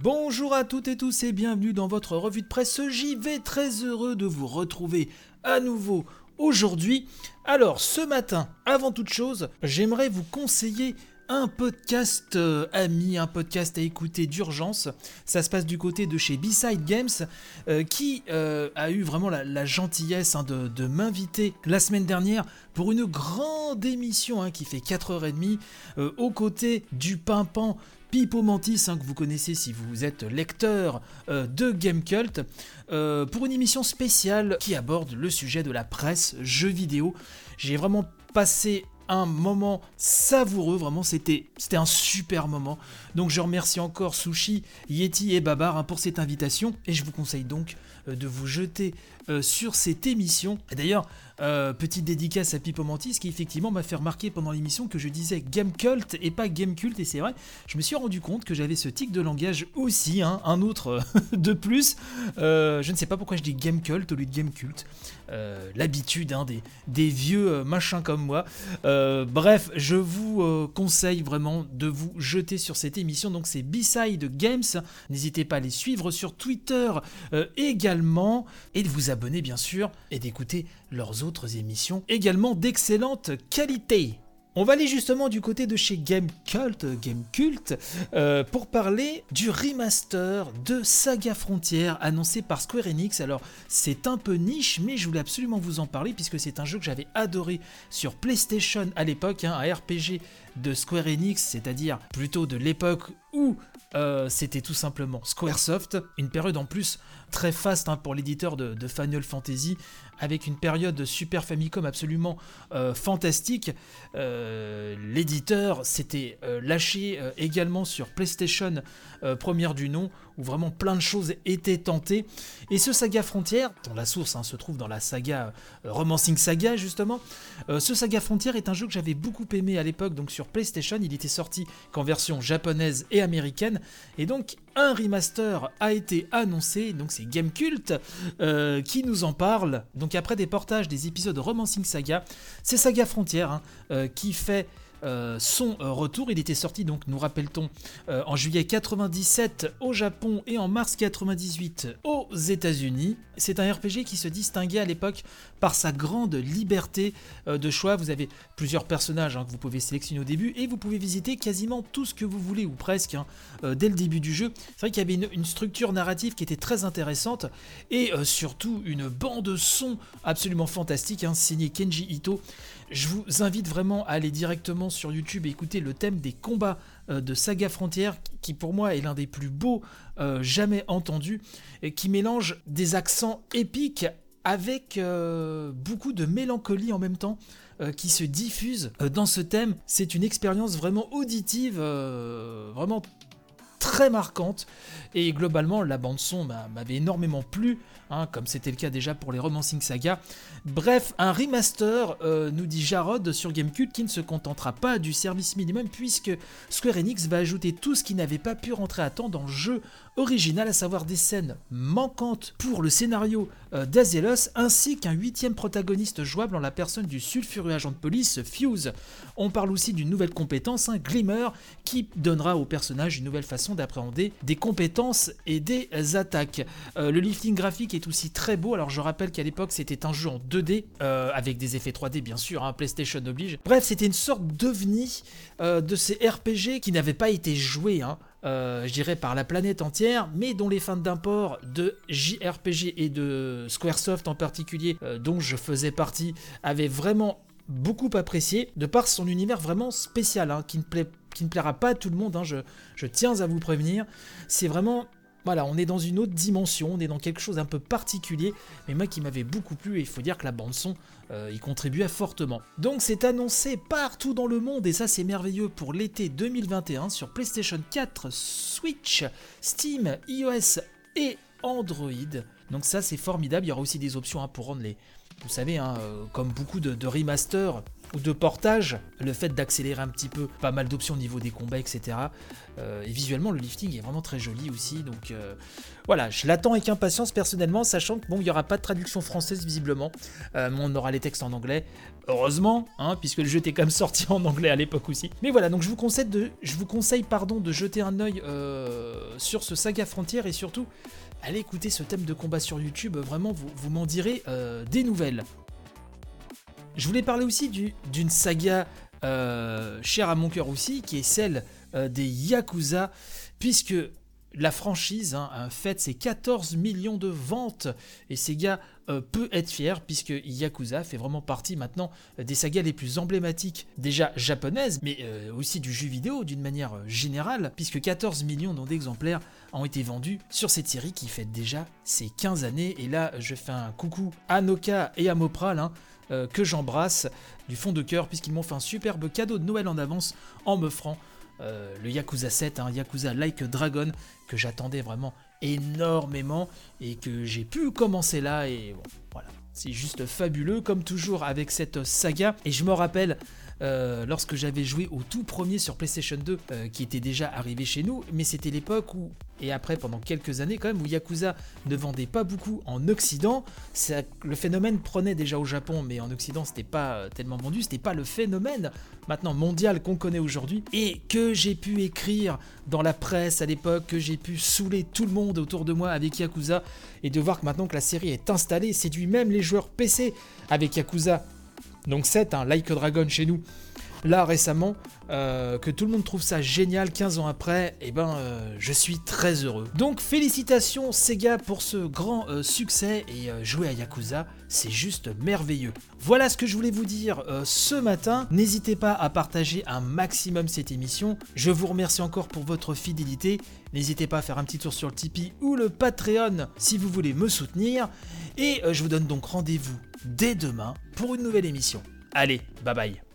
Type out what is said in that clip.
Bonjour à toutes et tous et bienvenue dans votre revue de presse JV. Très heureux de vous retrouver à nouveau aujourd'hui. Alors ce matin, avant toute chose, j'aimerais vous conseiller un podcast euh, ami, un podcast à écouter d'urgence. Ça se passe du côté de chez B-Side Games, euh, qui euh, a eu vraiment la, gentillesse hein, de, m'inviter la semaine dernière pour une grande émission hein, qui fait 4h30 aux côtés du pimpant Pipo Mantis, hein, que vous connaissez si vous êtes lecteur de Game Cult, pour une émission spéciale qui aborde le sujet de la presse, jeux vidéo. J'ai vraiment passé un moment savoureux, vraiment c'était un super moment. Donc je remercie encore Sushi, Yeti et Babar hein, pour cette invitation et je vous conseille donc euh, de vous jeter euh, sur cette émission. D'ailleurs, euh, petite dédicace à Pipo Mantis qui effectivement m'a fait remarquer pendant l'émission que je disais Game Cult et pas Game Cult et c'est vrai, je me suis rendu compte que j'avais ce tic de langage aussi, hein, un autre de plus. je ne sais pas pourquoi je dis Game Cult au lieu de Game Cult. L'habitude hein, des, vieux machins comme moi. Bref, je vous conseille vraiment de vous jeter sur cette émission. Donc c'est B-Side Games. N'hésitez pas à les suivre sur Twitter également et de vous abonner bien sûr et d'écouter leurs autres émissions également d'excellente qualité. On va aller justement du côté de chez Game Cult, Cult, euh, pour parler du remaster de Saga Frontier annoncé par Square Enix. Alors c'est un peu niche, mais je voulais absolument vous en parler puisque c'est un jeu que j'avais adoré sur PlayStation à l'époque, hein, un RPG de Square Enix, c'est-à-dire plutôt de l'époque où euh, c'était tout simplement Squaresoft, une période en plus très faste hein, pour l'éditeur de, de, Fantasy, avec une période de Super Famicom absolument euh, fantastique. Euh, l'éditeur s'était lâché également sur PlayStation première du nom, où vraiment plein de choses étaient tentées. Et ce saga Frontière, dont la source hein, se trouve dans la saga Romancing Saga justement, ce saga Frontière est un jeu que j'avais beaucoup aimé à l'époque, donc sur PlayStation, il était sorti qu'en version japonaise et américaine, et donc un remaster a été annoncé, donc c'est Gamecult euh, qui nous en parle. Donc après des portages des épisodes Romancing Saga, c'est Saga Frontière hein, euh, qui fait euh, son euh, retour. Il était sorti, donc nous rappelle-t-on, euh, en juillet 97 au Japon et en mars 98 aux États-Unis. C'est un RPG qui se distinguait à l'époque par sa grande liberté de choix. Vous avez plusieurs personnages hein, que vous pouvez sélectionner au début et vous pouvez visiter quasiment tout ce que vous voulez ou presque hein, dès le début du jeu. C'est vrai qu'il y avait une, structure narrative qui était très intéressante et surtout une bande son absolument fantastique, hein, signée Kenji Ito. Je vous invite vraiment à aller directement sur YouTube écouter le thème des combats euh, de Saga Frontière, qui pour moi est l'un des plus beaux euh, jamais entendus, et qui mélange des accents épiques avec euh, beaucoup de mélancolie en même temps qui se diffuse dans ce thème. C'est une expérience vraiment auditive, vraiment très marquante. Et globalement, la bande-son m'avait énormément plu, hein, comme c'était le cas déjà pour les Romancing Saga. Bref, un remaster, euh, nous dit Jarod sur Gamecube, qui ne se contentera pas du service minimum, puisque Square Enix va ajouter tout ce qui n'avait pas pu rentrer à temps dans le jeu original, à savoir des scènes manquantes pour le scénario euh, d'Azelos, ainsi qu'un huitième protagoniste jouable en la personne du sulfureux agent de police Fuse. On parle aussi d'une nouvelle compétence, un Glimmer, qui donnera au personnage une nouvelle façon des compétences et des attaques. Euh, le lifting graphique est aussi très beau, alors je rappelle qu'à l'époque c'était un jeu en 2D, euh, avec des effets 3D bien sûr, hein, PlayStation oblige. Bref, c'était une sorte d'ovni de ces RPG qui n'avaient pas été joués hein, euh, je dirais par la planète entière, mais dont les fans d'import de JRPG et de Squaresoft en particulier, euh, dont je faisais partie, avaient vraiment beaucoup apprécié, de par son univers vraiment spécial, hein, qui, ne plaira pas à tout le monde, hein, je, tiens à vous prévenir. C'est vraiment voilà, on est dans une autre dimension, on est dans quelque chose un peu particulier, mais moi qui m'avait beaucoup plu, et il faut dire que la bande son euh, y contribuait fortement. Donc c'est annoncé partout dans le monde, et ça c'est merveilleux pour l'été 2021 sur PlayStation 4, Switch, Steam, iOS et Android. Donc ça c'est formidable, il y aura aussi des options hein, pour rendre les, vous savez, hein, euh, comme beaucoup de, de remaster ou de portage, le fait d'accélérer un petit peu, pas mal d'options au niveau des combats, etc. Euh, et visuellement, le lifting est vraiment très joli aussi. Donc euh, voilà, je l'attends avec impatience personnellement, sachant que bon, il n'y aura pas de traduction française visiblement. Mais on aura les textes en anglais. Heureusement, hein, puisque le jeu était quand même sorti en anglais à l'époque aussi. Mais voilà, donc je vous conseille de, je vous conseille, pardon, de jeter un œil sur ce Saga Frontier et surtout, allez écouter ce thème de combat sur YouTube. Vraiment, vous, m'en direz des nouvelles. Je voulais parler aussi d'une saga euh, chère à mon cœur aussi, qui est celle euh, des Yakuza, puisque la franchise hein, fait ses 14 millions de ventes. Et Sega euh, peut être fier puisque Yakuza fait vraiment partie maintenant des sagas les plus emblématiques déjà japonaises mais aussi du jeu vidéo d'une manière générale puisque 14 millions d'exemplaires ont été vendus sur cette série qui fait déjà ses 15 années. Et là je fais un coucou à Noka et à Mopral hein, euh, que j'embrasse du fond de cœur puisqu'ils m'ont fait un superbe cadeau de Noël en avance en m'offrant euh, le Yakuza 7, un Yakuza Like Dragon que j'attendais vraiment énormément et que j'ai pu commencer là et voilà. C'est juste fabuleux comme toujours avec cette saga. Et je me rappelle euh, lorsque j'avais joué au tout premier sur PlayStation 2, euh, qui était déjà arrivé chez nous, mais c'était l'époque où, et après pendant quelques années quand même, où Yakuza ne vendait pas beaucoup en Occident. le phénomène prenait déjà au Japon, mais en Occident c'était pas euh, tellement vendu, c'était pas le phénomène maintenant mondial qu'on connaît aujourd'hui, et que j'ai pu écrire dans la presse à l'époque, que j'ai pu saouler tout le monde autour de moi avec Yakuza, et de voir que maintenant que la série est installée, séduit même les joueurs PC avec Yakuza donc 7, un Like a Dragon chez nous, là récemment, euh, que tout le monde trouve ça génial 15 ans après, et eh ben euh, je suis très heureux. Donc félicitations Sega pour ce grand euh, succès et jouer à Yakuza, c'est juste merveilleux. Voilà ce que je voulais vous dire ce matin. N'hésitez pas à partager un maximum cette émission. Je vous remercie encore pour votre fidélité. N'hésitez pas à faire un petit tour sur le Tipeee ou le Patreon si vous voulez me soutenir. Et je vous donne donc rendez-vous dès demain pour une nouvelle émission. Allez, bye bye